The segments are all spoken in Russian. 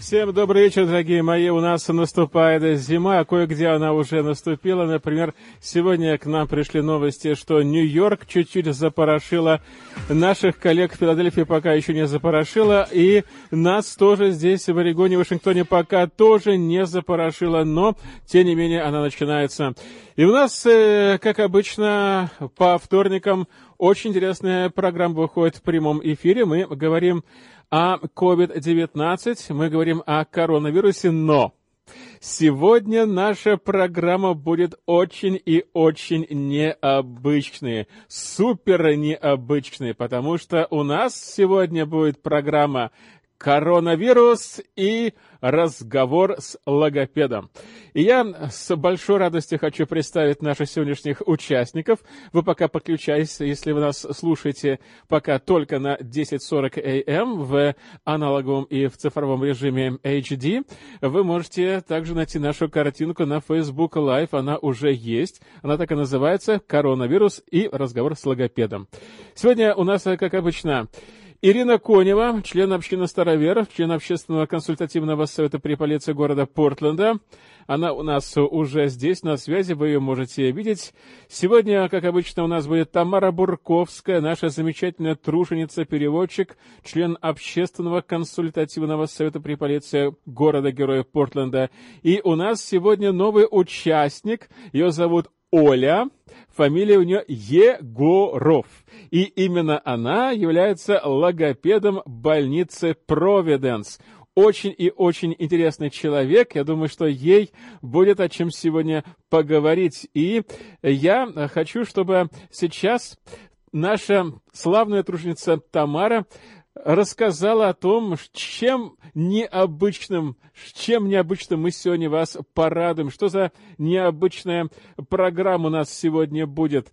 Всем добрый вечер, дорогие мои. У нас наступает зима, а кое-где она уже наступила. Например, сегодня к нам пришли новости, что Нью-Йорк чуть-чуть запорошила. Наших коллег в Филадельфии пока еще не запорошила. И нас тоже здесь, в Орегоне, Вашингтоне, пока тоже не запорошила. Но, тем не менее, она начинается. И у нас, э, как обычно, по вторникам очень интересная программа выходит в прямом эфире. Мы говорим о COVID-19, мы говорим о коронавирусе, но Сегодня наша программа будет очень и очень необычной, супер необычной, потому что у нас сегодня будет программа коронавирус и разговор с логопедом. И я с большой радостью хочу представить наших сегодняшних участников. Вы пока подключайтесь, если вы нас слушаете пока только на 10.40 АМ в аналоговом и в цифровом режиме HD. Вы можете также найти нашу картинку на Facebook Live. Она уже есть. Она так и называется «Коронавирус и разговор с логопедом». Сегодня у нас, как обычно, Ирина Конева, член общины староверов, член общественного консультативного совета при полиции города Портленда. Она у нас уже здесь, на связи, вы ее можете видеть. Сегодня, как обычно, у нас будет Тамара Бурковская, наша замечательная труженица-переводчик, член общественного консультативного совета при полиции города-героя Портленда. И у нас сегодня новый участник, ее зовут Оля, фамилия у нее Егоров. И именно она является логопедом больницы Провиденс. Очень и очень интересный человек. Я думаю, что ей будет о чем сегодня поговорить. И я хочу, чтобы сейчас наша славная труженица Тамара рассказала о том, чем необычным, чем необычным мы сегодня вас порадуем, что за необычная программа у нас сегодня будет.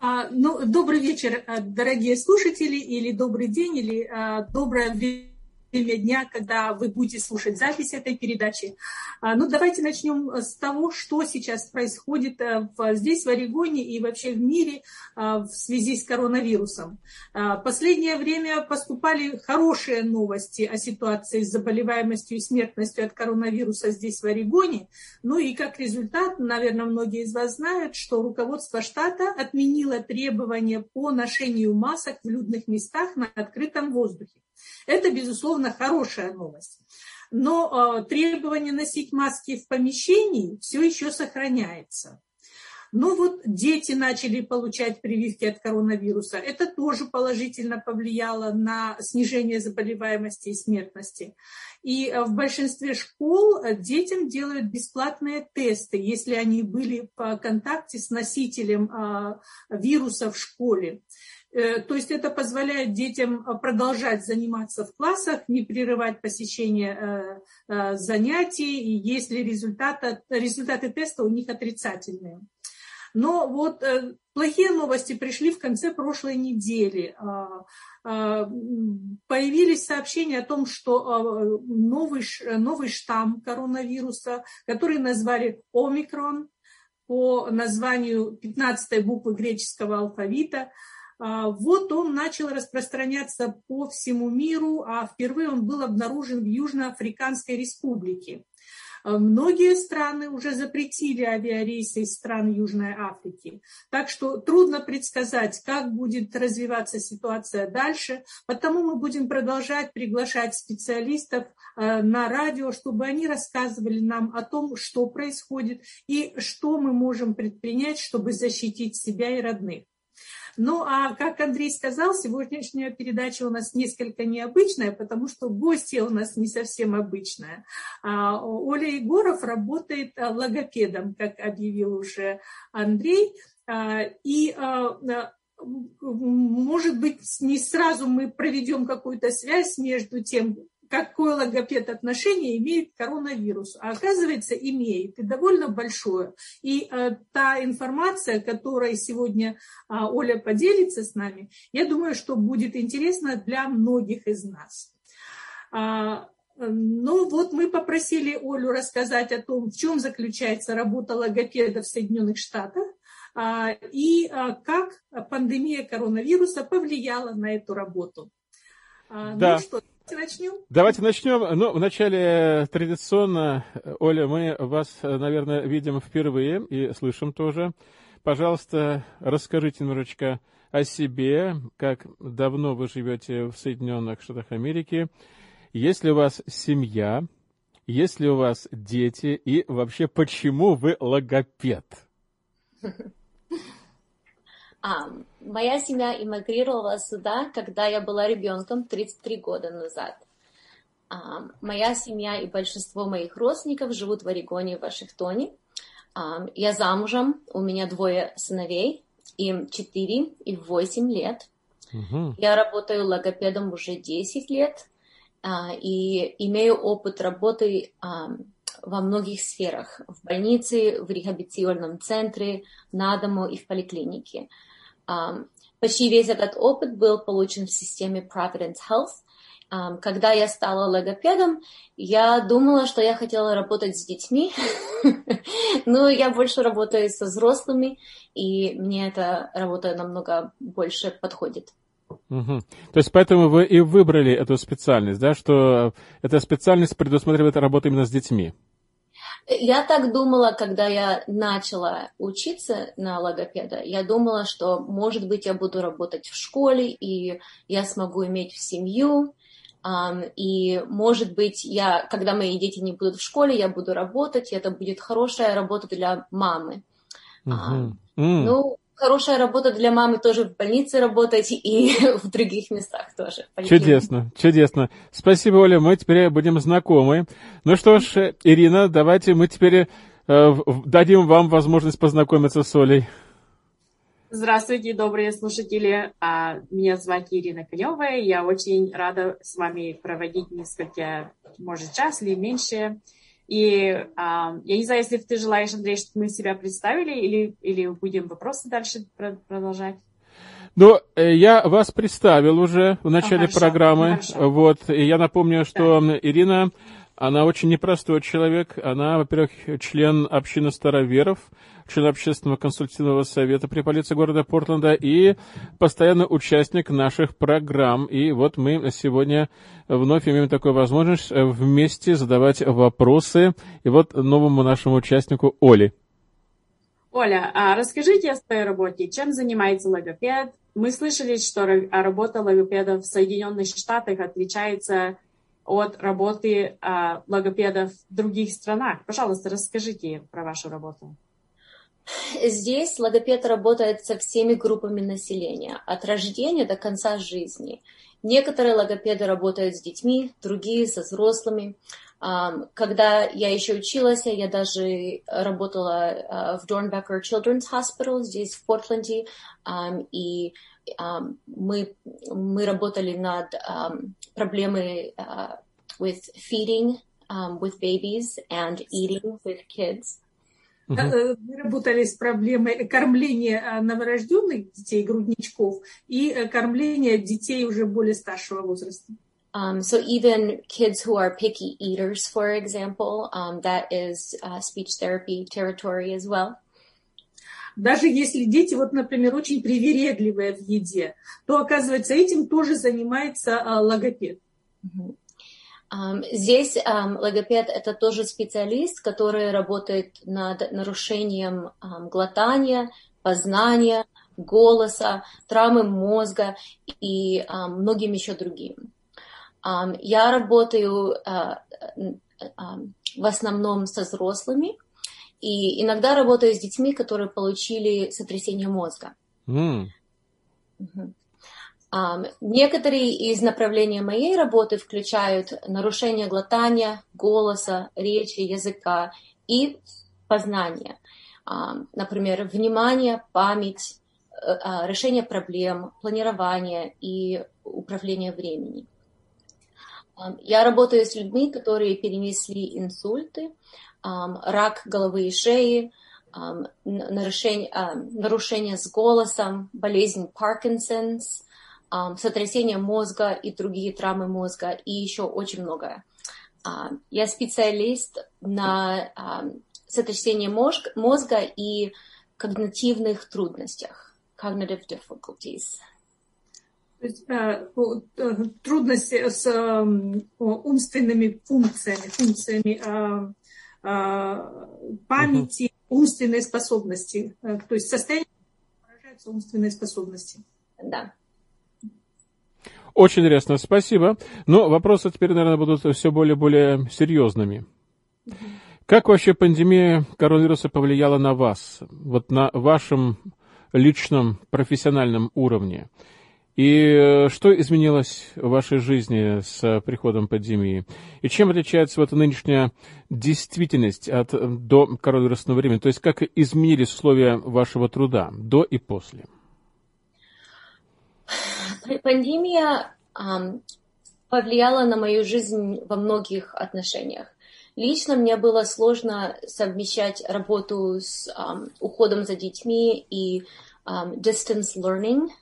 А, ну, добрый вечер, дорогие слушатели, или добрый день, или а, доброе время время дня, когда вы будете слушать запись этой передачи. А, ну, давайте начнем с того, что сейчас происходит э, здесь, в Орегоне и вообще в мире а, в связи с коронавирусом. А, последнее время поступали хорошие новости о ситуации с заболеваемостью и смертностью от коронавируса здесь, в Орегоне. Ну и как результат, наверное, многие из вас знают, что руководство штата отменило требования по ношению масок в людных местах на открытом воздухе. Это, безусловно, хорошая новость. Но э, требование носить маски в помещении все еще сохраняется. Ну вот дети начали получать прививки от коронавируса. Это тоже положительно повлияло на снижение заболеваемости и смертности. И э, в большинстве школ детям делают бесплатные тесты, если они были в контакте с носителем а, вируса в школе. Э, то есть это позволяет детям э, продолжать заниматься в классах, не прерывать посещение э, занятий, если результаты, результаты теста у них отрицательные. Но вот плохие новости пришли в конце прошлой недели. А, а, появились сообщения о том, что новый, новый штамм коронавируса, который назвали омикрон по названию 15 буквы греческого алфавита, а, вот он начал распространяться по всему миру, а впервые он был обнаружен в Южноафриканской республике. А, многие страны уже запретили авиарейсы из стран Южной Африки. Так что трудно предсказать, как будет развиваться ситуация дальше. Потому мы будем продолжать приглашать специалистов а, на радио, чтобы они рассказывали нам о том, что происходит и что мы можем предпринять, чтобы защитить себя и родных. Ну, а как Андрей сказал, сегодняшняя передача у нас несколько необычная, потому что гостья у нас не совсем обычная. А, Оля Егоров работает а, логопедом, как объявил уже Андрей. А, и может быть, не сразу мы проведем какую-то связь между тем, какое логопед отношение имеет к коронавирусу. А оказывается, имеет, и довольно большое. И э, та информация, которой сегодня э, Оля поделится с нами, я думаю, что будет интересна для многих из нас. А, ну вот мы попросили Олю рассказать о том, в чем заключается работа логопеда в Соединенных Штатах а, и а, как пандемия коронавируса повлияла на эту работу. А, ну да. Ну, что, начнем. Давайте начнем. Ну, вначале традиционно, Оля, мы вас, наверное, видим впервые и слышим тоже. Пожалуйста, расскажите немножечко о себе, как давно вы живете в Соединенных Штатах Америки, есть ли у вас семья, есть ли у вас дети и вообще почему вы логопед? А, моя семья эмигрировала сюда, когда я была ребенком 33 года назад. А, моя семья и большинство моих родственников живут в Орегоне и Вашингтоне. А, я замужем, у меня двое сыновей, им 4 и 8 лет. Угу. Я работаю логопедом уже 10 лет а, и имею опыт работы а, во многих сферах. В больнице, в реабилитационном центре, на дому и в поликлинике. А, почти весь этот опыт был получен в системе Providence Health. Когда я стала логопедом, я думала, что я хотела работать с детьми, но я больше работаю со взрослыми, и мне эта работа намного больше подходит. Угу. То есть поэтому вы и выбрали эту специальность, да, что эта специальность предусматривает работу именно с детьми? Я так думала, когда я начала учиться на логопеда. Я думала, что, может быть, я буду работать в школе, и я смогу иметь семью, и, может быть, я, когда мои дети не будут в школе, я буду работать, и это будет хорошая работа для мамы. Uh-huh. Um, mm. Ну, хорошая работа для мамы тоже в больнице работать и в других местах тоже. Чудесно, чудесно. Спасибо, Оля, мы теперь будем знакомы. Ну что ж, Ирина, давайте мы теперь э, дадим вам возможность познакомиться с Олей. Здравствуйте, добрые слушатели. А, меня зовут Ирина Конева. Я очень рада с вами проводить несколько, может, час или меньше. И а, я не знаю, если ты желаешь, Андрей, чтобы мы себя представили, или, или будем вопросы дальше продолжать. Ну, э, я вас представил уже в начале oh, программы. Хорошо. Вот, и я напомню, что да. Ирина, она очень непростой человек. Она, во-первых, член общины староверов, член общественного консультативного совета при полиции города Портленда и постоянный участник наших программ. И вот мы сегодня вновь имеем такую возможность вместе задавать вопросы. И вот новому нашему участнику Оле. Оля, а расскажите о своей работе. Чем занимается логопед? Мы слышали, что работа логопеда в Соединенных Штатах отличается от работы а, логопедов в других странах. Пожалуйста, расскажите про вашу работу. Здесь логопед работает со всеми группами населения, от рождения до конца жизни. Некоторые логопеды работают с детьми, другие со взрослыми. Когда я еще училась, я даже работала а, в Dornbecker Children's Hospital здесь, в Портленде, и мы, мы работали над проблемой а, with feeding with babies and eating with kids. Э, мы работали с проблемой кормления а, новорожденных детей, грудничков, и э, кормления детей уже более старшего возраста. Um, so even kids who are picky eaters, for example, um, that is uh, speech therapy territory as well. Даже если дети, вот, например, очень привередливые в еде, то, оказывается, этим тоже занимается uh, логопед. Здесь логопед – это тоже специалист, который работает над нарушением глотания, познания, голоса, травмы мозга и многим еще другим. Я работаю а, в основном со взрослыми и иногда работаю с детьми, которые получили сотрясение мозга. Mm. Некоторые из направлений моей работы включают нарушение глотания, голоса, речи, языка и познания. Например, внимание, память, э, а, решение проблем, планирование и управление временем. Я работаю с людьми, которые перенесли инсульты, рак головы и шеи, нарушение, нарушение с голосом, болезнь Паркинсонс, сотрясение мозга и другие травмы мозга, и еще очень многое. Я специалист на сотрясении мозга и когнитивных трудностях, cognitive difficulties. То есть э, э, трудности с умственными функциями, функциями памяти, uh-huh. умственной способности. То есть состояние выражаются умственной способности. Да. Очень интересно, спасибо. Но вопросы теперь, наверное, будут все более и более серьезными. Как вообще пандемия коронавируса повлияла на вас, вот на вашем личном профессиональном уровне? И э, что изменилось в вашей жизни с приходом пандемии? И чем отличается вот нынешняя действительность от э, до коронавирусного времени? То есть как изменились условия вашего труда до и после? Пандемия um, повлияла на мою жизнь во многих отношениях. Лично мне было сложно совмещать работу с um, уходом за детьми и um, distance learning –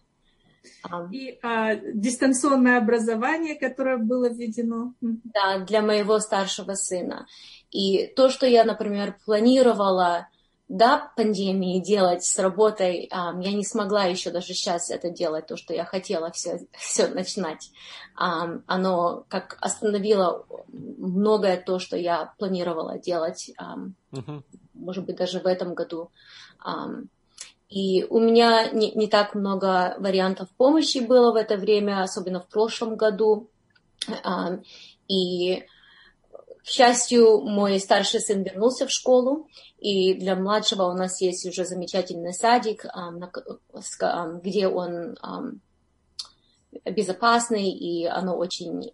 и а, дистанционное образование, которое было введено. Да, для моего старшего сына. И то, что я, например, планировала до пандемии делать с работой, а, я не смогла еще даже сейчас это делать, то, что я хотела все, все начинать. А, оно как остановило многое то, что я планировала делать, а, uh-huh. может быть, даже в этом году. И у меня не, не так много вариантов помощи было в это время, особенно в прошлом году. И, к счастью, мой старший сын вернулся в школу, и для младшего у нас есть уже замечательный садик, где он безопасный, и оно очень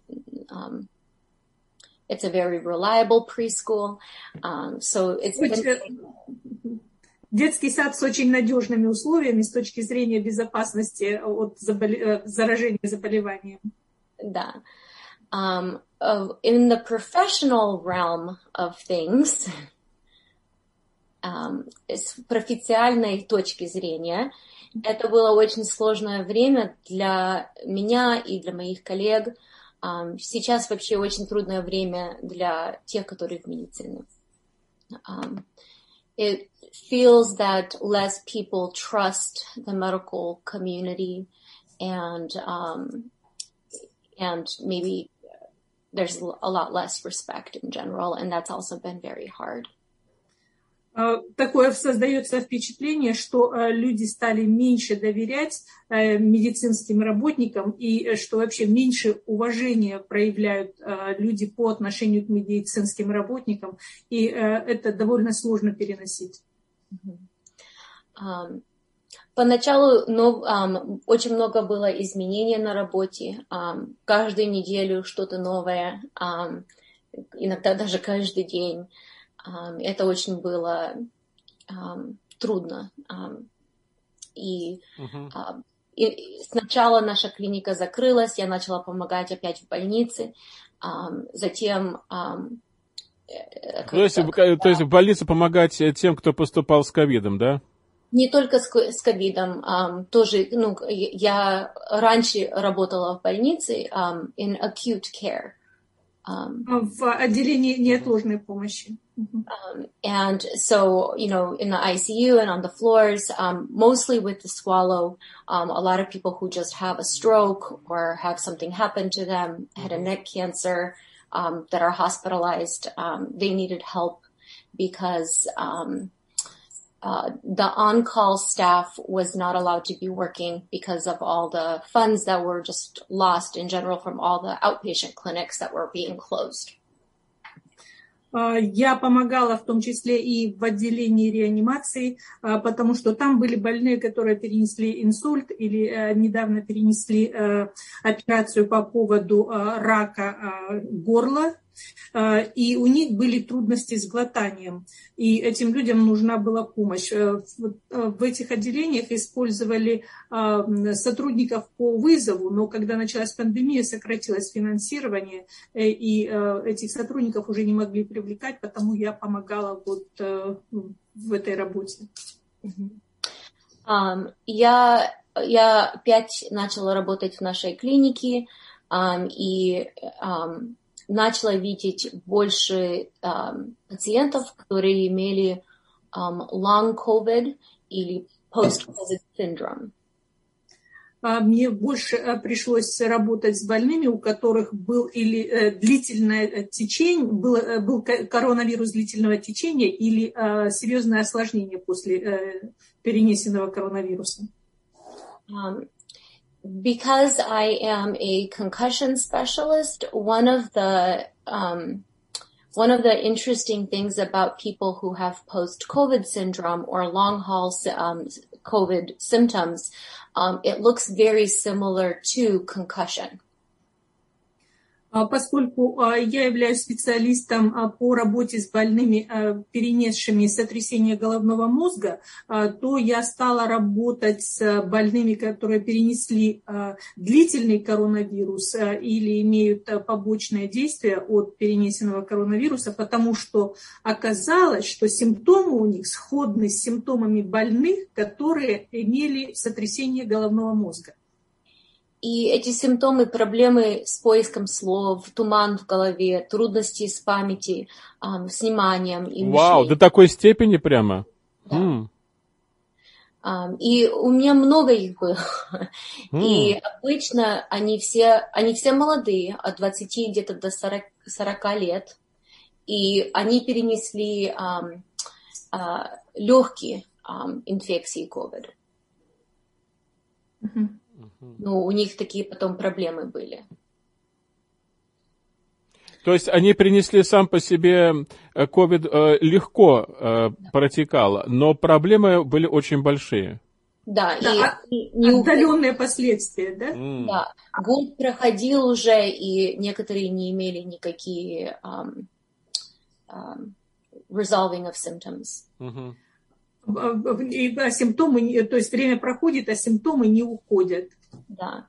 it's a very reliable preschool. Um, so it's been детский сад с очень надежными условиями с точки зрения безопасности от заболе... Э, заражения заболеванием. Да. Um, in the professional realm of things, um, с профессиональной точки зрения, это было очень сложное время для меня и для моих коллег. Um, сейчас вообще очень трудное время для тех, которые в медицине. Um, it feels that less people trust the medical community and um, and maybe there's a lot less respect in general and that's also been very hard такое создается впечатление, что э, люди стали меньше доверять э, медицинским работникам и что вообще меньше уважения проявляют люди по отношению к медицинским работникам, и это довольно сложно переносить. Поначалу ну, очень много было изменений на работе, каждую неделю что-то новое, иногда даже каждый день. Это очень было трудно. И, uh-huh. и сначала наша клиника закрылась, я начала помогать опять в больнице, затем э, то есть, то есть в больнице помогать тем, кто поступал с ковидом, да? Не только с ковидом, um, тоже, ну, я раньше работала в больнице um, in acute care. Um, в отделении неотложной помощи. Um, and so, you know, in the ICU and on the floors, um, mostly with the swallow, um, a lot of people who just have a stroke or have something happen to them, head and neck cancer, um, that are hospitalized, um, they needed help because, um, uh, the on-call staff was not allowed to be working because of all the funds that were just lost in general from all the outpatient clinics that were being closed. А, я помогала в том числе и в отделении реанимации, а, потому что там были больные, которые перенесли инсульт или э, недавно перенесли э, операцию по поводу э, рака горла и у них были трудности с глотанием, и этим людям нужна была помощь. Э, э, в этих отделениях использовали а, сотрудников по вызову, но когда началась пандемия, сократилось финансирование, э, и этих сотрудников уже не могли привлекать, потому я помогала вот в этой работе. Я, я опять начала работать в нашей клинике, и начала видеть больше um, пациентов, которые имели um, long COVID или post-COVID syndrome. а, мне больше а, пришлось работать с больными, у которых был или э, длительное э, течение, был, э, был коронавирус длительного течения или серьезное осложнение после перенесенного коронавируса. Um, because I am a concussion specialist, one of the um, one of the interesting things about people who have post-COVID syndrome or long haul um, COVID symptoms, um, it looks very similar to concussion. А, поскольку а, я являюсь специалистом а, по работе с больными, перенесшими сотрясение головного мозга, то я стала работать с больными, которые перенесли длительный коронавирус или имеют побочное действие от перенесенного коронавируса, потому что оказалось, что симптомы у них сходны с симптомами больных, которые имели сотрясение головного мозга. И эти симптомы, проблемы с поиском слов, туман в голове, трудности с памяти, эм, с вниманием. И Вау, до такой степени прямо? Да. Mm. Um, и у меня много их было. Mm. И обычно они все, они все молодые, от 20 где-то до 40, 40 лет. И они перенесли um, uh, легкие um, инфекции COVID. Mm-hmm. Ну, у них такие потом проблемы были. То есть они принесли сам по себе COVID э, э, легко э, протекало, но проблемы были очень большие. Да, да и, и отдаленные последствия, да? Mm. Да. Год проходил уже, и некоторые не имели никакие um, um, resolving of symptoms. Mm-hmm. И симптомы, то есть время проходит, а симптомы не уходят. Да.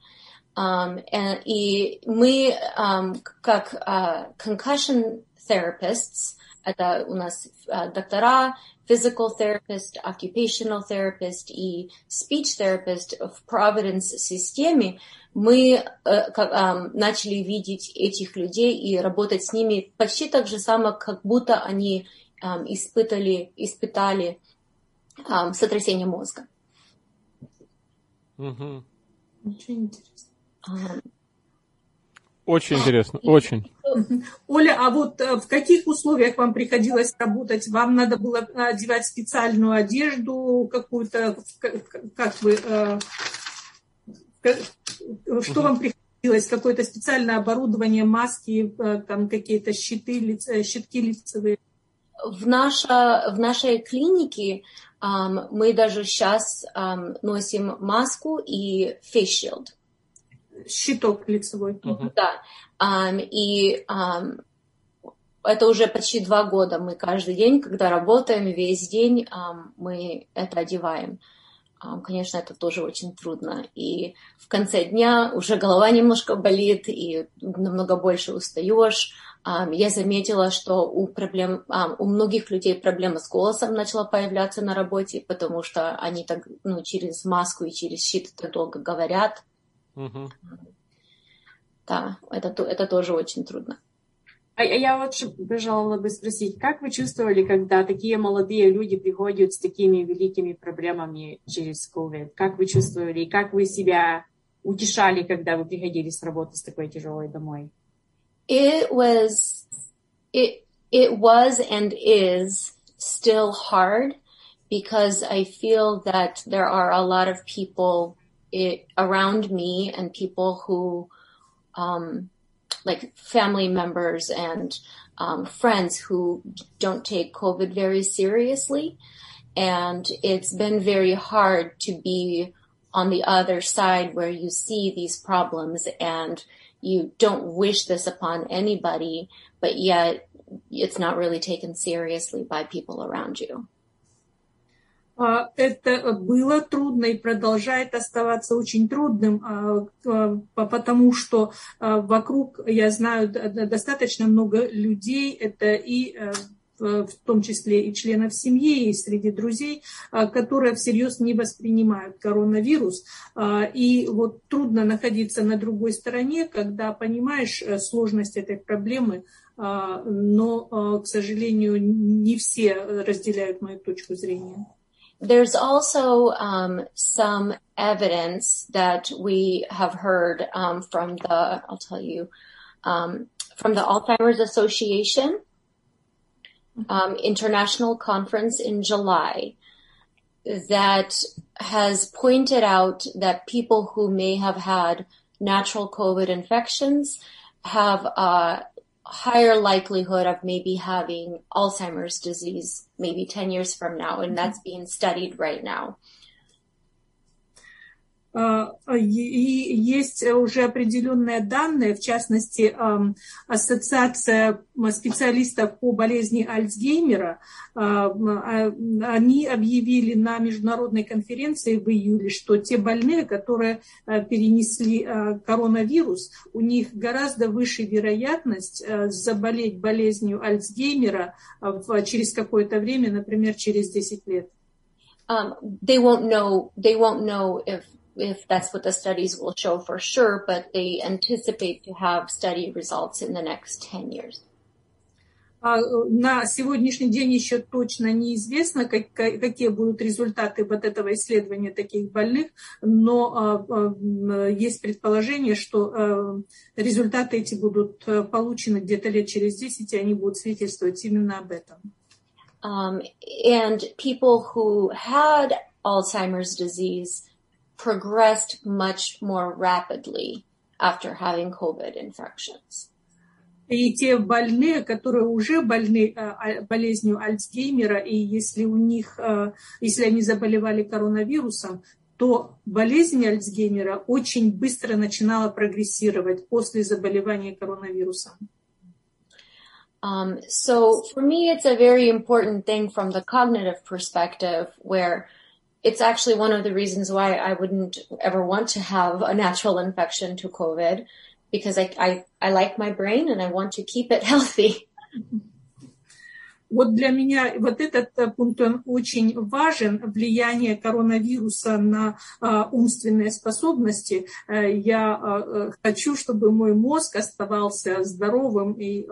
Um, и мы, um, как uh, concussion therapists, это у нас uh, доктора, physical therapist, occupational therapist и speech therapist в Providence системе, мы uh, как, um, начали видеть этих людей и работать с ними почти так же само, как будто они um, испытали, испытали um, сотрясение мозга. Очень интересно. Очень интересно, очень. Оля, а вот э, в каких условиях вам приходилось работать? Вам надо было одевать специальную одежду какую-то, как вы, э, что вам приходилось? Какое-то специальное оборудование, маски, э, там какие-то щиты, щитки лицевые? В, наша, в нашей клинике мы даже сейчас um, носим маску и face shield. Щиток лицевой. Uh-huh. Да. Um, и um, это уже почти два года. Мы каждый день, когда работаем, весь день um, мы это одеваем. Um, конечно, это тоже очень трудно. И в конце дня уже голова немножко болит, и намного больше устаешь я заметила, что у, проблем, у многих людей проблема с голосом начала появляться на работе, потому что они так ну, через маску и через щит так долго говорят. Угу. Да, это, это тоже очень трудно. А я вот пожелала бы спросить, как вы чувствовали, когда такие молодые люди приходят с такими великими проблемами через COVID? Как вы чувствовали, и как вы себя утешали, когда вы приходили с работы с такой тяжелой домой? It was it it was and is still hard because I feel that there are a lot of people it, around me and people who um, like family members and um, friends who don't take COVID very seriously. And it's been very hard to be on the other side where you see these problems and you don't wish this upon anybody, but yet it's not really taken seriously by people around you. Это было трудно и продолжает оставаться очень трудным, потому что вокруг, я знаю, достаточно много людей, это и в том числе и членов семьи, и среди друзей, а, которые всерьез не воспринимают коронавирус. А, и вот трудно находиться на другой стороне, когда понимаешь э, сложность этой проблемы, но, к сожалению, не все разделяют мою точку зрения. there's also um, some evidence that we have heard um, from the, I'll tell you, um, from the Alzheimer's Association um, International Conference in July that has pointed out that people who may have had natural COVID infections have a higher likelihood of maybe having Alzheimer's disease maybe 10 years from now, and that's being studied right now. И есть уже определенные данные, в частности, Ассоциация специалистов по болезни Альцгеймера, они объявили на международной конференции в июле, что те больные, которые перенесли коронавирус, у них гораздо выше вероятность заболеть болезнью Альцгеймера через какое-то время, например, через 10 лет. Um, they won't know. They won't know if if that's what the studies will show for sure, but they anticipate to have study results in the next 10 years. На сегодняшний день еще точно неизвестно, как, какие будут результаты вот этого исследования таких больных, но есть предположение, что результаты эти будут получены где-то лет через 10, и они будут свидетельствовать именно об этом. Um, and people who had Alzheimer's disease progressed much more rapidly after having COVID infections. И те больные, которые уже больны болезнью Альцгеймера, и если у них, если они заболевали коронавирусом, то болезнь Альцгеймера очень быстро начинала прогрессировать после заболевания коронавирусом. Um, so for me, it's a very important thing from the cognitive perspective where it's actually one of the reasons why I wouldn't ever want to have a natural infection to COVID because I, I, I like my brain and I want to keep it healthy. Вот для меня вот этот пункт он очень важен, влияние коронавируса на uh, умственные способности. Uh, я uh, хочу, чтобы мой мозг оставался здоровым и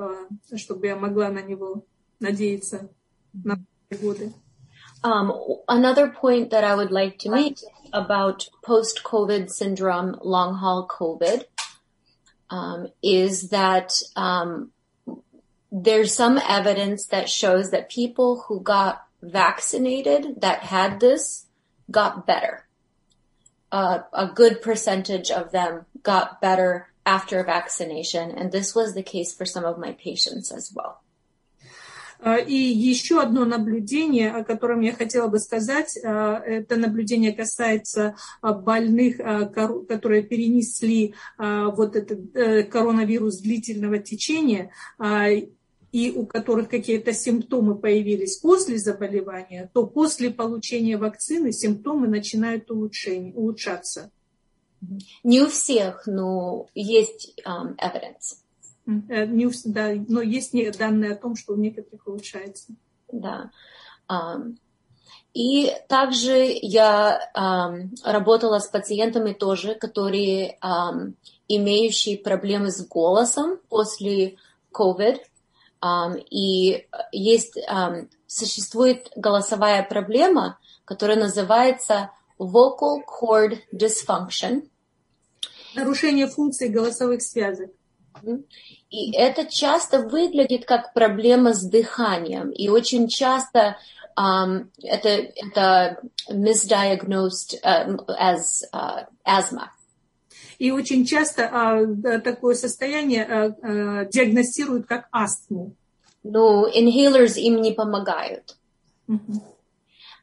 чтобы я могла на него надеяться на годы. Um, another point that I would like to make about post-COVID syndrome, long haul COVID, um, is that um, there's some evidence that shows that people who got vaccinated that had this got better. Uh, a good percentage of them got better after vaccination, and this was the case for some of my patients as well. И еще одно наблюдение, о котором я хотела бы сказать, это наблюдение касается больных, которые перенесли вот этот коронавирус длительного течения, и у которых какие-то симптомы появились после заболевания, то после получения вакцины симптомы начинают улучшение, улучшаться. Не у всех, но есть um, evidence. Не, да, но есть данные о том, что у некоторых улучшается. Да. Um, и также я um, работала с пациентами тоже, которые um, имеющие проблемы с голосом после COVID. И есть, существует голосовая проблема, которая называется vocal cord dysfunction. Нарушение функции голосовых связок. И это часто выглядит как проблема с дыханием. И очень часто um, это, это misdiagnosed uh, as uh, asthma. И очень часто uh, такое состояние uh, диагностируют как астму. Но inhalers им не помогают. Mm-hmm.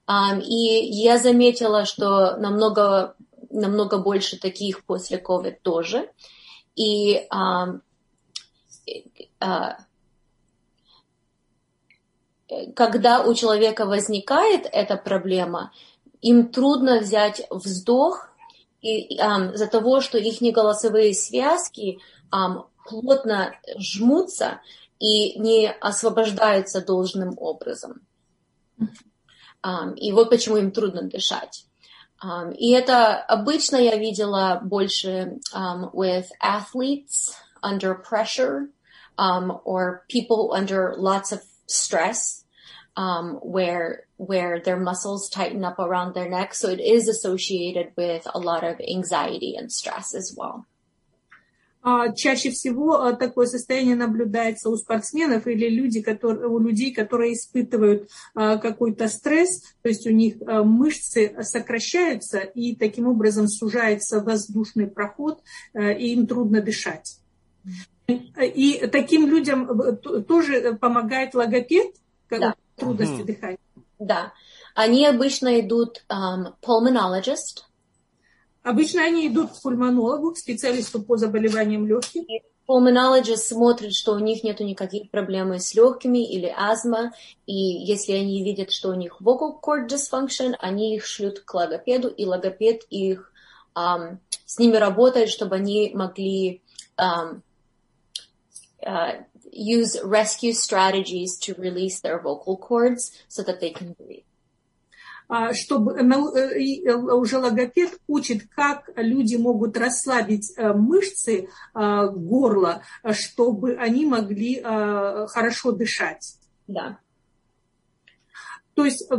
Um, и я заметила, что намного, намного больше таких после COVID тоже. И um, когда у человека возникает эта проблема, им трудно взять вздох и, um, из-за того, что их голосовые связки um, плотно жмутся и не освобождаются должным образом. И вот почему им трудно дышать. И это обычно я видела больше um, with athletes, under pressure um, or people under lots of stress. um, where where their muscles tighten up around their neck. So it is associated with a lot of anxiety and stress as well. Чаще всего такое состояние наблюдается у спортсменов или люди, которые, у людей, которые испытывают какой-то стресс, то есть у них мышцы сокращаются и таким образом сужается воздушный проход, и им трудно дышать. И таким людям тоже помогает логопед, да. трудности угу. дыхания. Да. Они обычно идут um, pulmonologist. Обычно они идут к пульмонологу, к специалисту по заболеваниям легких. Pulmonologist смотрит, что у них нет никаких проблем с легкими или астма, и если они видят, что у них vocal cord dysfunction, они их шлют к логопеду, и логопед их um, с ними работает, чтобы они могли um, uh, use rescue strategies to release their vocal cords so that they can breathe. чтобы уже логопед учит, как люди могут расслабить мышцы горла, чтобы они могли хорошо дышать. Да. То есть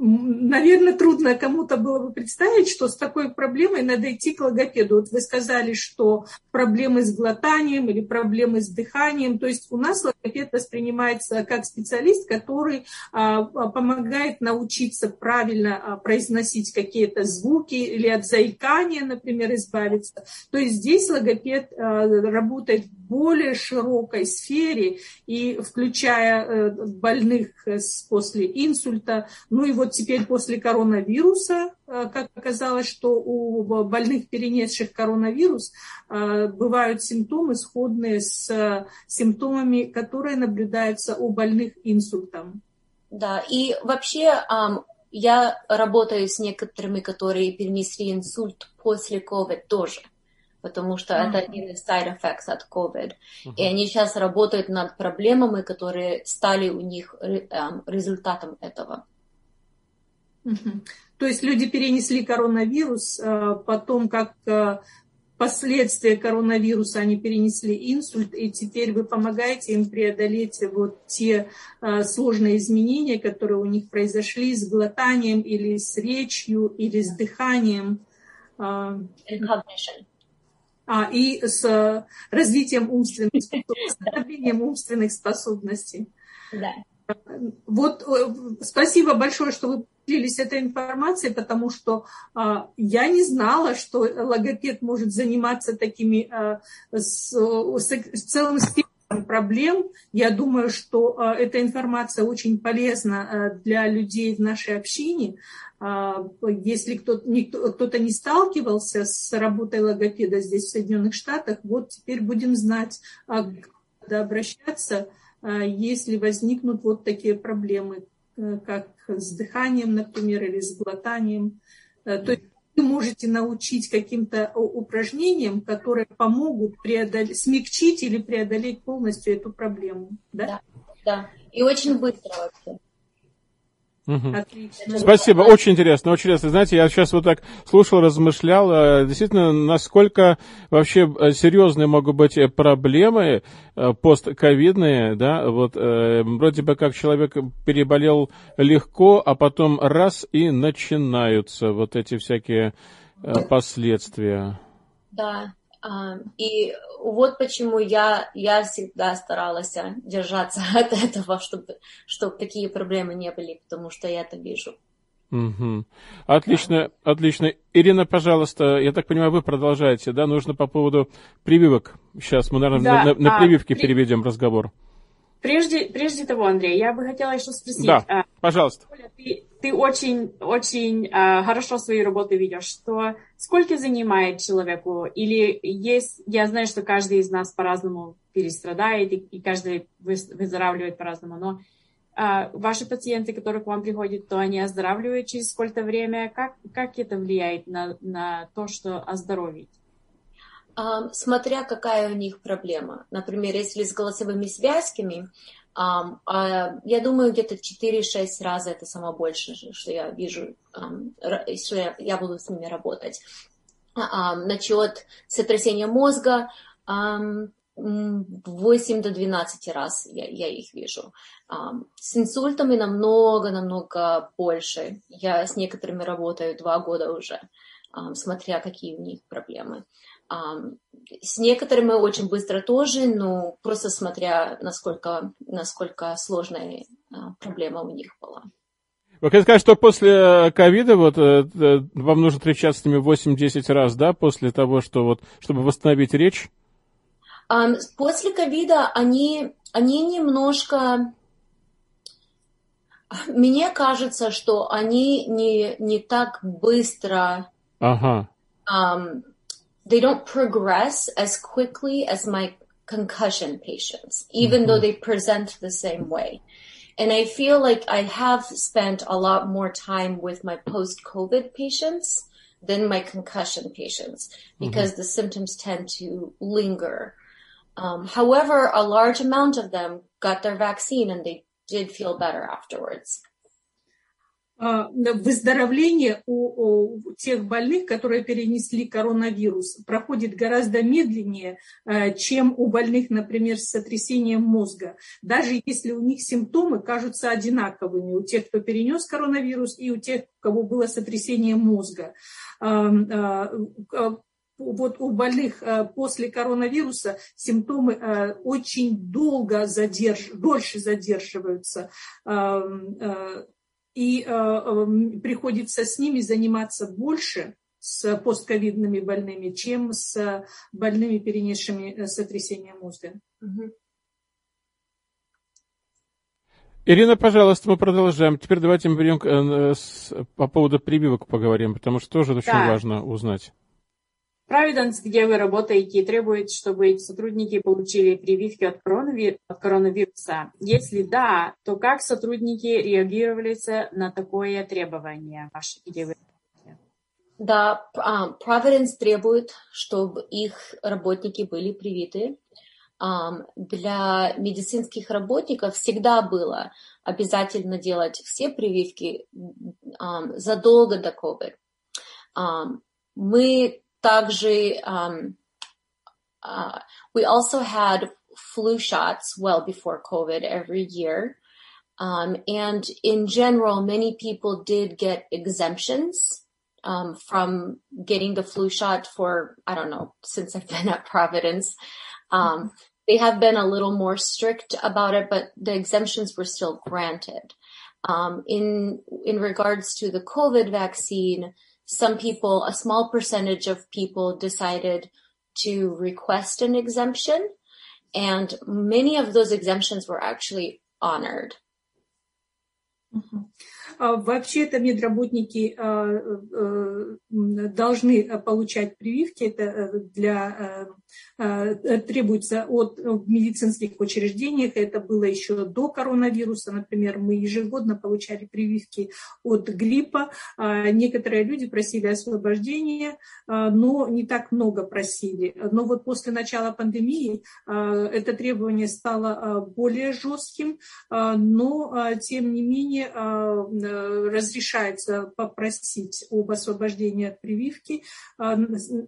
наверное, трудно кому-то было бы представить, что с такой проблемой надо идти к логопеду. Вот вы сказали, что проблемы с глотанием или проблемы с дыханием. То есть у нас логопед воспринимается как специалист, который а, помогает научиться правильно а, произносить какие-то звуки или от заикания, например, избавиться. То есть здесь логопед а, работает в более широкой сфере и включая э, больных после инсульта, ну и вот вот теперь после коронавируса, э, как оказалось, что у больных, перенесших коронавирус, э, бывают симптомы, сходные с э, симптомами, которые наблюдаются у больных инсультом. Да, и вообще я работаю с некоторыми, которые перенесли инсульт после COVID тоже потому что uh-huh. это один из side effects от COVID. Uh-huh. И они сейчас работают над проблемами, которые стали у них результатом этого. То есть люди перенесли коронавирус, а потом как а, последствия коронавируса они перенесли инсульт, и теперь вы помогаете им преодолеть вот те а, сложные изменения, которые у них произошли с глотанием или с речью или с дыханием. А, и с развитием умственных способностей, умственных способностей. Да. Вот э, спасибо большое, что вы поделились этой информацией, потому что а, я не знала, что логопед может заниматься такими а, с, с, с целым спектром проблем. Я думаю, что а, эта информация очень полезна а, для людей в нашей общине. А, если кто-то, кто-то не сталкивался с работой логопеда здесь, в Соединенных Штатах, вот теперь будем знать, а, куда обращаться если возникнут вот такие проблемы, э, как с дыханием, например, или с глотанием. Э, то есть вы можете научить каким-то упражнениям, которые помогут преодолеть, смягчить или преодолеть полностью эту проблему. Да, да. да. И очень быстро вообще. Угу. Спасибо, очень интересно, очень интересно. Знаете, я сейчас вот так слушал, размышлял, э, действительно, насколько вообще э, серьезные могут быть э, проблемы постковидные, да, вот вроде бы как человек переболел легко, а потом раз и начинаются вот эти всякие последствия. Да, и вот почему я, я всегда старалась держаться от этого, чтобы, чтобы такие проблемы не были, потому что я это вижу. Угу. Отлично, да. отлично. Ирина, пожалуйста, я так понимаю, вы продолжаете, да? Нужно по поводу прививок. Сейчас мы, наверное, да. на, на, на а, прививки при... переведем разговор. Прежде, прежде того, Андрей, я бы хотела еще спросить. Да, а, пожалуйста. Ты, ты очень, очень а, хорошо свою работу ведешь. Что, сколько занимает человеку? Или есть, я знаю, что каждый из нас по-разному перестрадает, и, и каждый выздоравливает по-разному, но а, ваши пациенты, которые к вам приходят, то они оздоравливают через сколько время? Как, как это влияет на, на то, что оздоровить? Смотря какая у них проблема. Например, если с голосовыми связками, uh, я думаю, где-то 4-6 раз это самое большее, что я вижу, что я, буду с ними работать. Um, насчет сотрясения мозга, 8 до 12 раз я, я их вижу. С инсультами намного-намного больше. Я с некоторыми работаю два года уже, смотря какие у них проблемы. С некоторыми очень быстро тоже, но просто смотря, насколько, насколько сложная проблема у них была. Вы хотите сказать, что после э, ковида вот, э, э, вам нужно встречаться с ними 8-10 раз, да, после того, что вот, чтобы восстановить речь? После ковида они, они немножко... Мне кажется, что они не, не так быстро... Ага. They don't progress as quickly as my concussion patients, even mm-hmm. though they present the same way. And I feel like I have spent a lot more time with my post-COVID patients than my concussion patients because mm-hmm. the symptoms tend to linger. Um, however, a large amount of them got their vaccine and they did feel better afterwards. Выздоровление у, у тех больных, которые перенесли коронавирус, проходит гораздо медленнее, чем у больных, например, с сотрясением мозга. Даже если у них симптомы кажутся одинаковыми, у тех, кто перенес коронавирус, и у тех, у кого было сотрясение мозга вот у больных э, после коронавируса симптомы э, очень долго задерж... дольше задерживаются. Э, и приходится с ними заниматься больше, с постковидными больными, чем с больными, перенесшими сотрясение мозга. Ирина, пожалуйста, мы продолжаем. Теперь давайте мы перейдем по поводу прививок поговорим, потому что тоже очень да. важно узнать. Providence, где вы работаете, требует, чтобы сотрудники получили прививки от, коронавир... от коронавируса? Если да, то как сотрудники реагировали на такое требование, ваше, где вы Да, um, Providence требует, чтобы их работники были привиты. Um, для медицинских работников всегда было обязательно делать все прививки um, задолго до COVID. Мы также um, uh, we also had flu shots well before COVID every year. Um, and in general, many people did get exemptions um, from getting the flu shot for, I don't know, since I've been at Providence. Um, they have been a little more strict about it, but the exemptions were still granted. Um, in, in regards to the COVID vaccine, some people, a small percentage of people decided to request an exemption and many of those exemptions were actually honored. Mm-hmm. Вообще-то медработники должны получать прививки. Это для, требуется от медицинских учреждениях. Это было еще до коронавируса. Например, мы ежегодно получали прививки от гриппа. Некоторые люди просили освобождения, но не так много просили. Но вот после начала пандемии это требование стало более жестким, но тем не менее Э, разрешается попросить об освобождении от прививки. Э,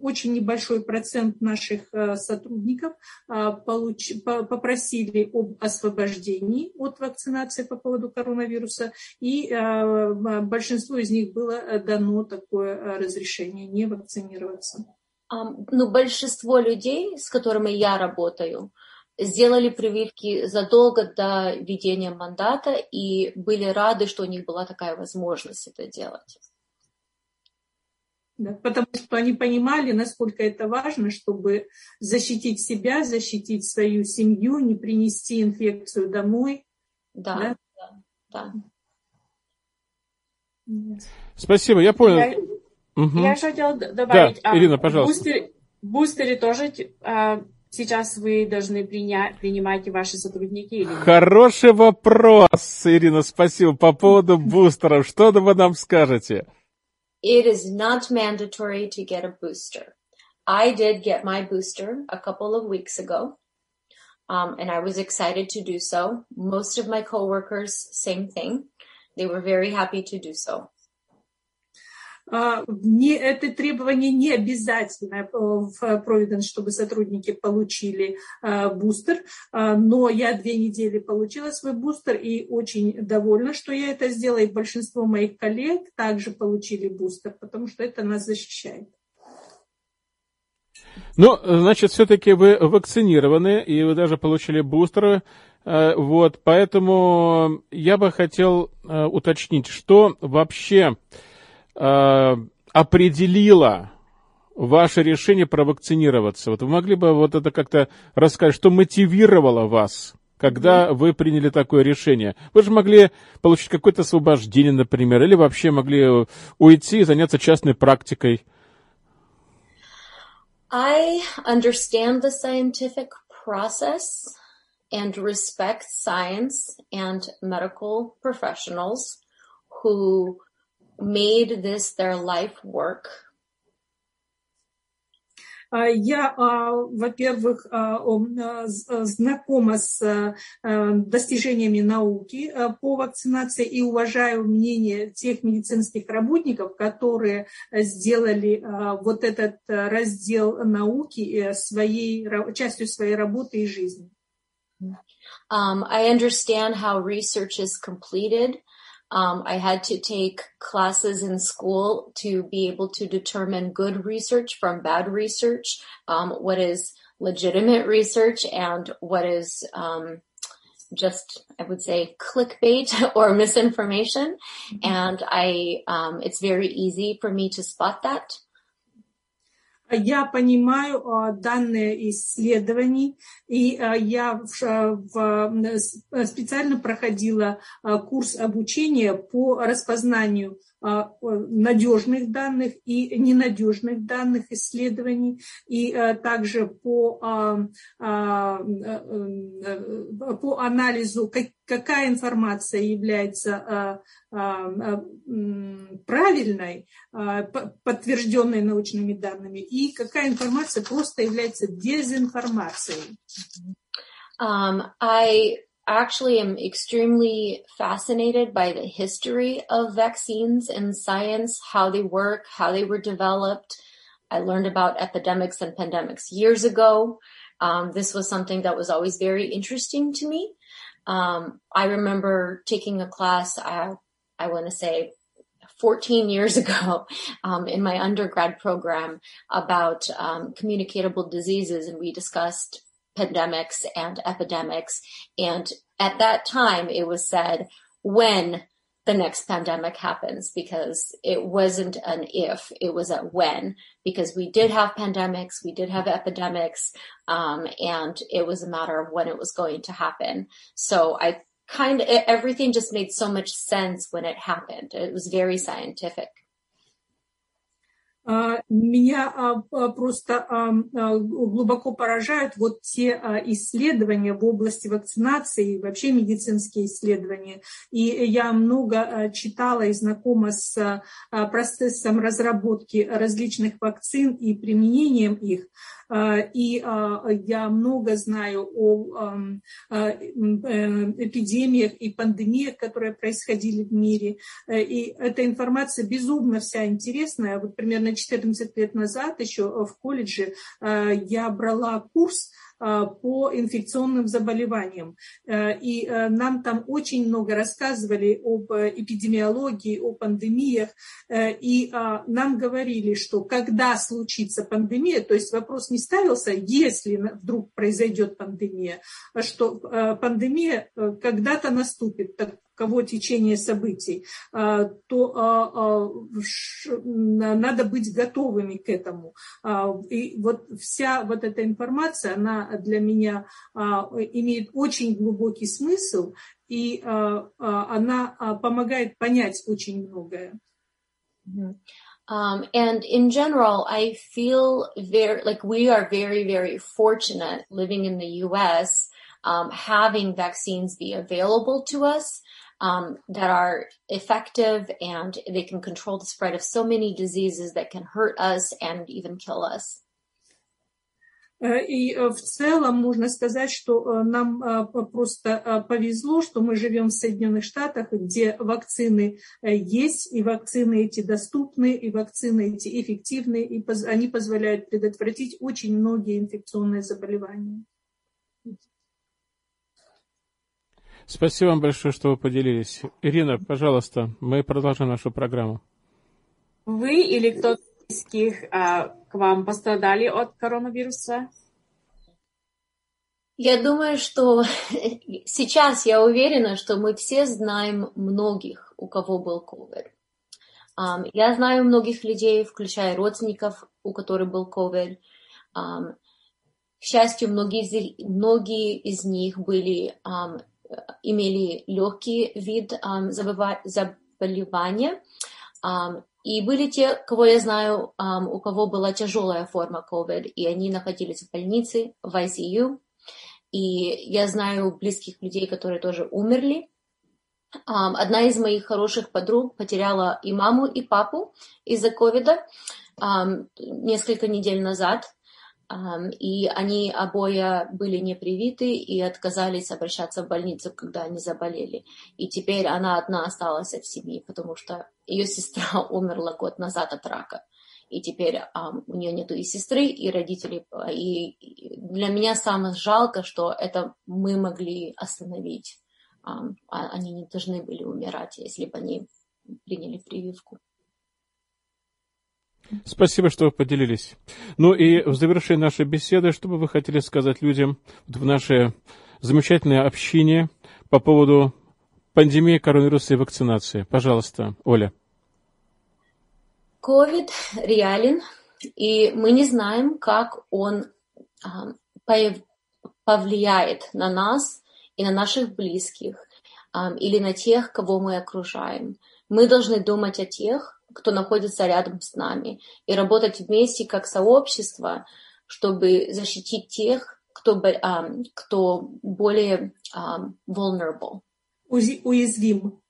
очень небольшой процент наших э, сотрудников получ... попросили об освобождении от вакцинации по поводу коронавируса, и большинству из них было дано такое разрешение не вакцинироваться. Ну, большинство людей, с которыми я работаю, сделали прививки задолго до введения мандата и были рады, что у них была такая возможность это делать. Да, потому что они понимали, насколько это важно, чтобы защитить себя, защитить свою семью, не принести инфекцию домой. Да, да, да. да. Спасибо, я понял. Я, угу. я хотела добавить. Да, Ирина, пожалуйста. Бустеры, бустеры тоже а, сейчас вы должны принять, принимать ваши сотрудники или нет? Хороший вопрос, Ирина, спасибо. По поводу бустеров, что вы нам скажете? It is not mandatory to get a booster. I did get my booster a couple of weeks ago, um, and I was excited to do so. Most of my coworkers, same thing. They were very happy to do so. Не, это требование не обязательно в Providence, чтобы сотрудники получили бустер, но я две недели получила свой бустер и очень довольна, что я это сделала, и большинство моих коллег также получили бустер, потому что это нас защищает. Ну, значит, все-таки вы вакцинированы, и вы даже получили бустеры. Э, вот, поэтому я бы хотел э, уточнить, что вообще э, определило ваше решение провакцинироваться. Вот вы могли бы вот это как-то рассказать, что мотивировало вас, когда вы приняли такое решение? Вы же могли получить какое-то освобождение, например, или вообще могли уйти и заняться частной практикой. I understand the scientific process and respect science and medical professionals who made this their life work Я, во-первых, знакома с достижениями науки по вакцинации и уважаю мнение тех медицинских работников, которые сделали вот этот раздел науки своей, частью своей работы и жизни. Um, I understand how research is completed. Um, I had to take classes in school to be able to determine good research from bad research, um, what is legitimate research and what is um, just, I would say, clickbait or misinformation. Mm-hmm. And I, um, it's very easy for me to spot that. Я понимаю данные исследований, и я специально проходила курс обучения по распознанию надежных данных и ненадежных данных исследований, и также по, по анализу, какая информация является правильной, подтвержденной научными данными, и какая информация просто является дезинформацией. Um, I actually am extremely fascinated by the history of vaccines and science, how they work, how they were developed. I learned about epidemics and pandemics years ago. Um, this was something that was always very interesting to me. Um, I remember taking a class, I, I want to say 14 years ago um, in my undergrad program about um, communicable diseases, and we discussed pandemics and epidemics. And at that time, it was said when the next pandemic happens because it wasn't an if, it was a when, because we did have pandemics, we did have epidemics, um, and it was a matter of when it was going to happen. So I kind of, everything just made so much sense when it happened. It was very scientific. Меня просто глубоко поражают вот те исследования в области вакцинации, вообще медицинские исследования. И я много читала и знакома с процессом разработки различных вакцин и применением их. И я много знаю о эпидемиях и пандемиях, которые происходили в мире. И эта информация безумно вся интересная. Вот примерно 14 лет назад еще в колледже я брала курс Э, по инфекционным заболеваниям. Э, и э, нам там очень много рассказывали об эпидемиологии, о пандемиях. И нам говорили, что когда случится пандемия, то есть вопрос не ставился, если вдруг произойдет пандемия, что пандемия когда-то наступит таково течение событий, а, то а, а, надо быть готовыми к этому. И вот вся вот эта информация, она для меня имеет очень глубокий смысл, и она помогает понять очень многое. Um, and in general, I feel very like we are very, very fortunate living in the U.S. Um, having vaccines be available to us um, that are effective and they can control the spread of so many diseases that can hurt us and even kill us. Э, и э, в целом можно сказать, что э, нам просто повезло, что мы живем в Соединенных Штатах, где вакцины есть, и вакцины эти доступны, и вакцины эти эффективны, и они позволяют предотвратить очень многие инфекционные заболевания. Спасибо вам большое, что вы поделились. Ирина, пожалуйста, мы продолжим нашу программу. Вы или кто-то близких а, к вам пострадали от коронавируса? Я думаю, что сейчас я уверена, что мы все знаем многих, у кого был COVID. Um, я знаю многих людей, включая родственников, у которых был COVID. Um, к счастью, многие из, многие из них были, um, имели легкий вид заболевания. И были те, кого я знаю, у кого была тяжелая форма COVID, и они находились в больнице, в ICU. И я знаю близких людей, которые тоже умерли. Одна из моих хороших подруг потеряла и маму, и папу из-за ковида несколько недель назад. И они обои были не привиты и отказались обращаться в больницу, когда они заболели. И теперь она одна осталась в семье, потому что ее сестра умерла год назад от рака. И теперь um, у нее нету и сестры, и родителей. И для меня самое жалко, что это мы могли остановить. Um, они не должны были умирать, если бы они приняли прививку. Спасибо, что вы поделились. Ну и в завершении нашей беседы, что бы вы хотели сказать людям в нашей замечательной общине по поводу пандемии коронавируса и вакцинации? Пожалуйста, Оля. Ковид реален, и мы не знаем, как он а, повлияет на нас и на наших близких а, или на тех, кого мы окружаем. Мы должны думать о тех, кто находится рядом с нами, и работать вместе как сообщество, чтобы защитить тех, кто, кто более um, vulnerable. Уязвим.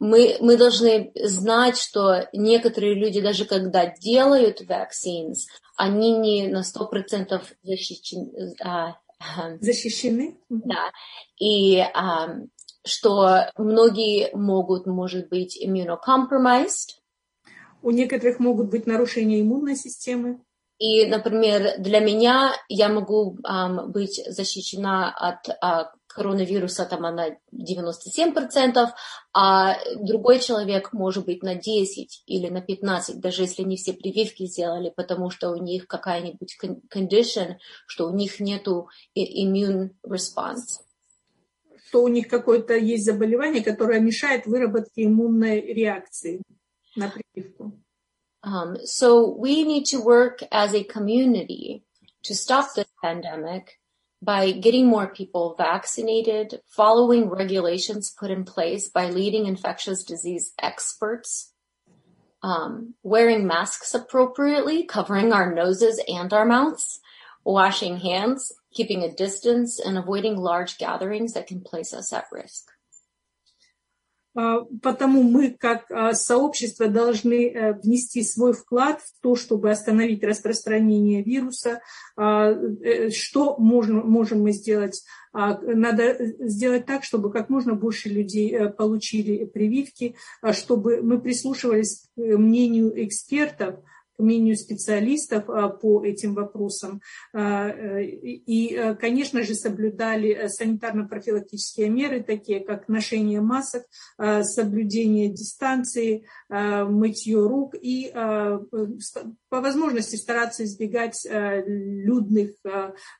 Мы, мы должны знать, что некоторые люди, даже когда делают vaccines, они не на сто процентов защищены. А, защищены? Да. И а, что многие могут, может быть, immunocompromised. У некоторых могут быть нарушения иммунной системы. И, например, для меня я могу um, быть защищена от uh, коронавируса там, на 97%, а другой человек может быть на 10 или на 15, даже если не все прививки сделали, потому что у них какая-нибудь condition, что у них нету immune response что у них какое-то есть заболевание, которое мешает выработке иммунной реакции на прививку. Um, so we need to work as a community to stop this pandemic by getting more people vaccinated, following regulations put in place by leading infectious disease experts, um, wearing masks appropriately, covering our noses and our mouths, washing hands, keeping a distance, and avoiding large gatherings that can place us at risk. Потому мы, как сообщество, должны э, внести свой вклад в то, чтобы остановить распространение вируса. Э, что можем, можем мы сделать? Надо сделать так, чтобы как можно больше людей э, получили прививки, чтобы мы прислушивались к мнению экспертов, мнению специалистов а, по этим вопросам. А, э, и, э, конечно же, соблюдали э, санитарно-профилактические меры, такие как ношение масок, а, соблюдение дистанции, мытье рук и по возможности стараться избегать людных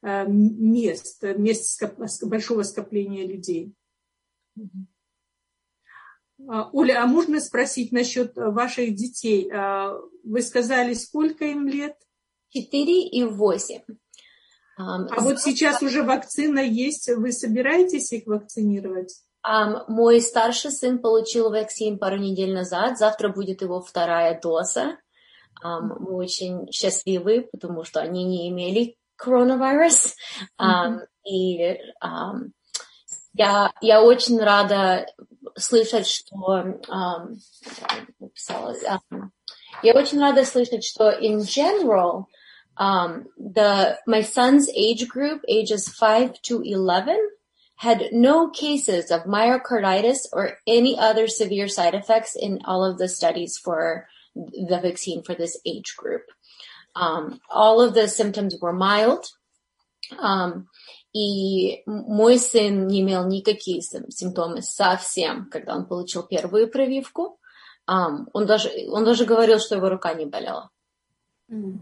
мест, мест большого скопления людей. А, Оля, а можно спросить насчет э, ваших детей? А, вы сказали, сколько им лет? Четыре и восемь. Um, а вот сейчас уже вакцина есть, вы собираетесь их вакцинировать? Um, мой старший сын получил вакцин пару недель назад, завтра будет его вторая доза. Um, мы очень счастливы, потому что они не имели коронавирус. Um, mm-hmm. И я, я очень рада слышать, что um, написала, um, я очень рада слышать, что in general Um, the my son's age group, ages five to eleven, had no cases of myocarditis or any other severe side effects in all of the studies for the vaccine for this age group. Um, all of the symptoms were mild. Um, и мой сын не имел никакие симптомы совсем, когда он получил первую прививку. Um, он, даже, он даже говорил, что его рука не болела. Mm.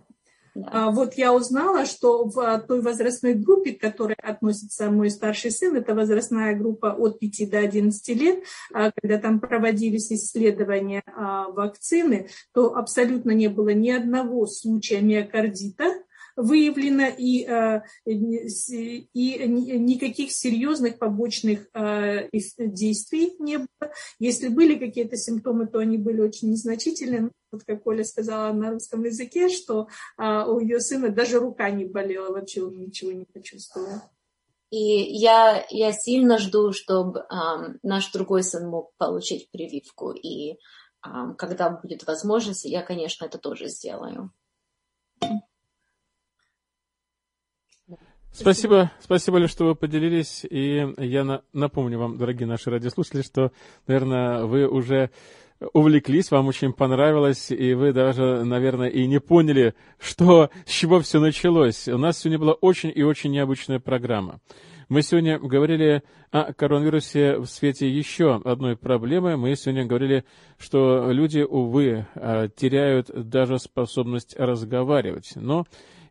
Да. Вот я узнала, что в той возрастной группе, к которой относится мой старший сын, это возрастная группа от 5 до 11 лет, а когда там проводились исследования а, вакцины, то абсолютно не было ни одного случая миокардита, выявлено и, э, и никаких серьезных побочных э, действий не было. Если были какие-то симптомы, то они были очень незначительные. Вот как Оля сказала на русском языке, что а, у ее сына даже рука не болела, вообще он ничего не почувствовал. И я, я сильно жду, чтобы um, наш другой сын мог получить прививку. И um, когда будет возможность, я, конечно, это тоже сделаю. Спасибо, спасибо, что вы поделились. И я на, напомню вам, дорогие наши радиослушатели, что, наверное, вы уже увлеклись, вам очень понравилось, и вы даже, наверное, и не поняли, что, с чего все началось. У нас сегодня была очень и очень необычная программа. Мы сегодня говорили о коронавирусе в свете еще одной проблемы. Мы сегодня говорили, что люди, увы, а, теряют даже способность разговаривать. Но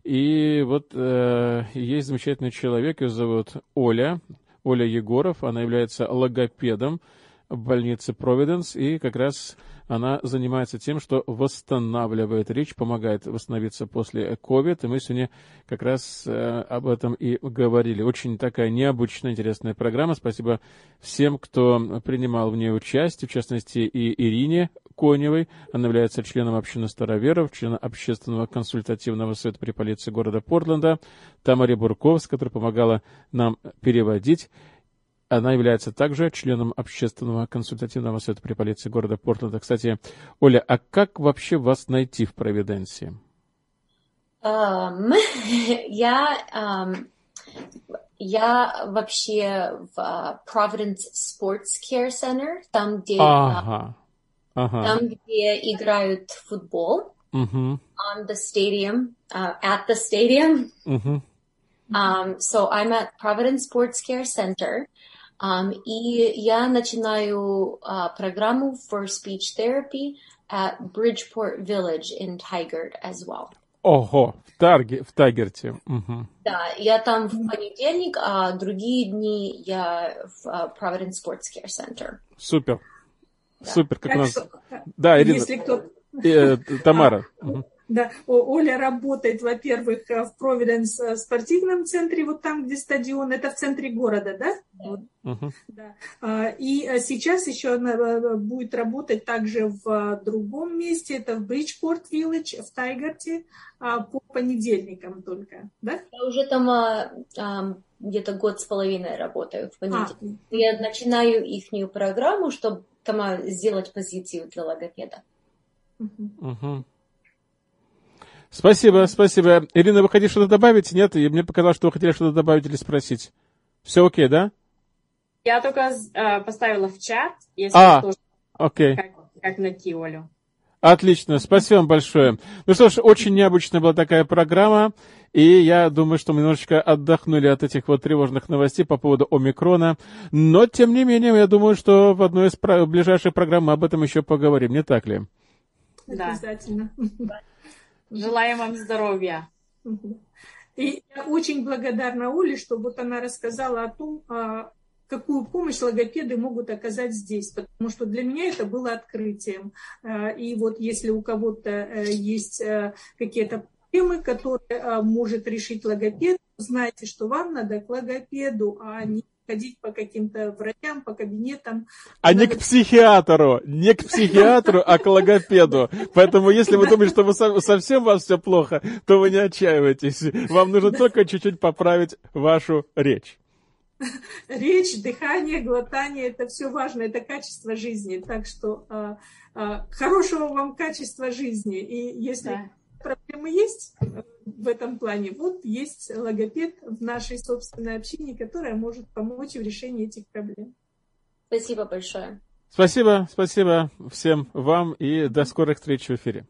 и вот э, есть замечательный человек, ее зовут Оля, Оля Егоров, она является логопедом в больнице Провиденс, и как раз она занимается тем, что восстанавливает речь, помогает восстановиться после COVID. И мы сегодня как раз э, об этом и говорили. Очень такая необычная, интересная программа. Спасибо всем, кто принимал в ней участие, в частности и Ирине Коневой. Она является членом общины староверов, членом общественного консультативного совета при полиции города Портленда. Тамаре Бурковс, которая помогала нам переводить. Она является также членом общественного консультативного совета при полиции города Портленда. Кстати, Оля, а как вообще вас найти в Провиденции? Um, я, um, я вообще в uh, Providence Sports Care Center, там, где, ага. Uh, ага. там, где играют футбол. Uh-huh. On the stadium, uh, at the stadium. Uh-huh. Um, so I'm at Providence Sports Care Center. Um, и я начинаю uh, программу for speech therapy at Bridgeport Village in Tigard as well. Ого, в, Тарге, в Тайгерте. Угу. Да, я там в понедельник, а другие дни я в uh, Providence Sports Care Center. Супер. Да. Супер, как так у нас... Что, да, Ирина. Если кто... Э, Тамара. А. Да, Оля работает, во-первых, в Провиденс э, спортивном центре, вот там, где стадион, это в центре города, да? Вот. Uh-huh. да. А, и э, сейчас еще она э, будет работать также в другом месте, это в Бриджпорт Виллидж, в Тайгарте, а, по понедельникам только, да? Я уже там а, где-то год с половиной работаю в понедельник. А. Я начинаю их программу, чтобы там сделать позицию для логопеда. Uh-huh. Спасибо, спасибо. Ирина, вы хотите что-то добавить? Нет? И мне показалось, что вы хотели что-то добавить или спросить. Все окей, да? Я только э, поставила в чат, если а, тоже, окей. Как, как найти Олю. Отлично, спасибо вам большое. Ну что ж, очень необычная была такая программа, и я думаю, что мы немножечко отдохнули от этих вот тревожных новостей по поводу омикрона, но тем не менее, я думаю, что в одной из ближайших программ мы об этом еще поговорим, не так ли? Да. Обязательно. Желаем вам здоровья. И я очень благодарна Оле, что вот она рассказала о том, а, какую помощь логопеды могут оказать здесь, потому что для меня это было открытием. А, и вот если у кого-то э, есть э, какие-то проблемы, которые может решить логопед, знайте, что вам надо к логопеду, а не ходить по каким-то врачам, по кабинетам. А Надо... не к психиатру, не к психиатру, а к логопеду. Поэтому, если вы думаете, что вы совсем у вас все плохо, то вы не отчаивайтесь. Вам нужно только чуть-чуть поправить вашу речь. Речь, дыхание, глотание – это все важно, это качество жизни. Так что а, а, хорошего вам качества жизни. И если да. проблемы есть, в этом плане. Вот есть логопед в нашей собственной общине, которая может помочь в решении этих проблем. Спасибо большое. Спасибо, спасибо всем вам и до скорых встреч в эфире.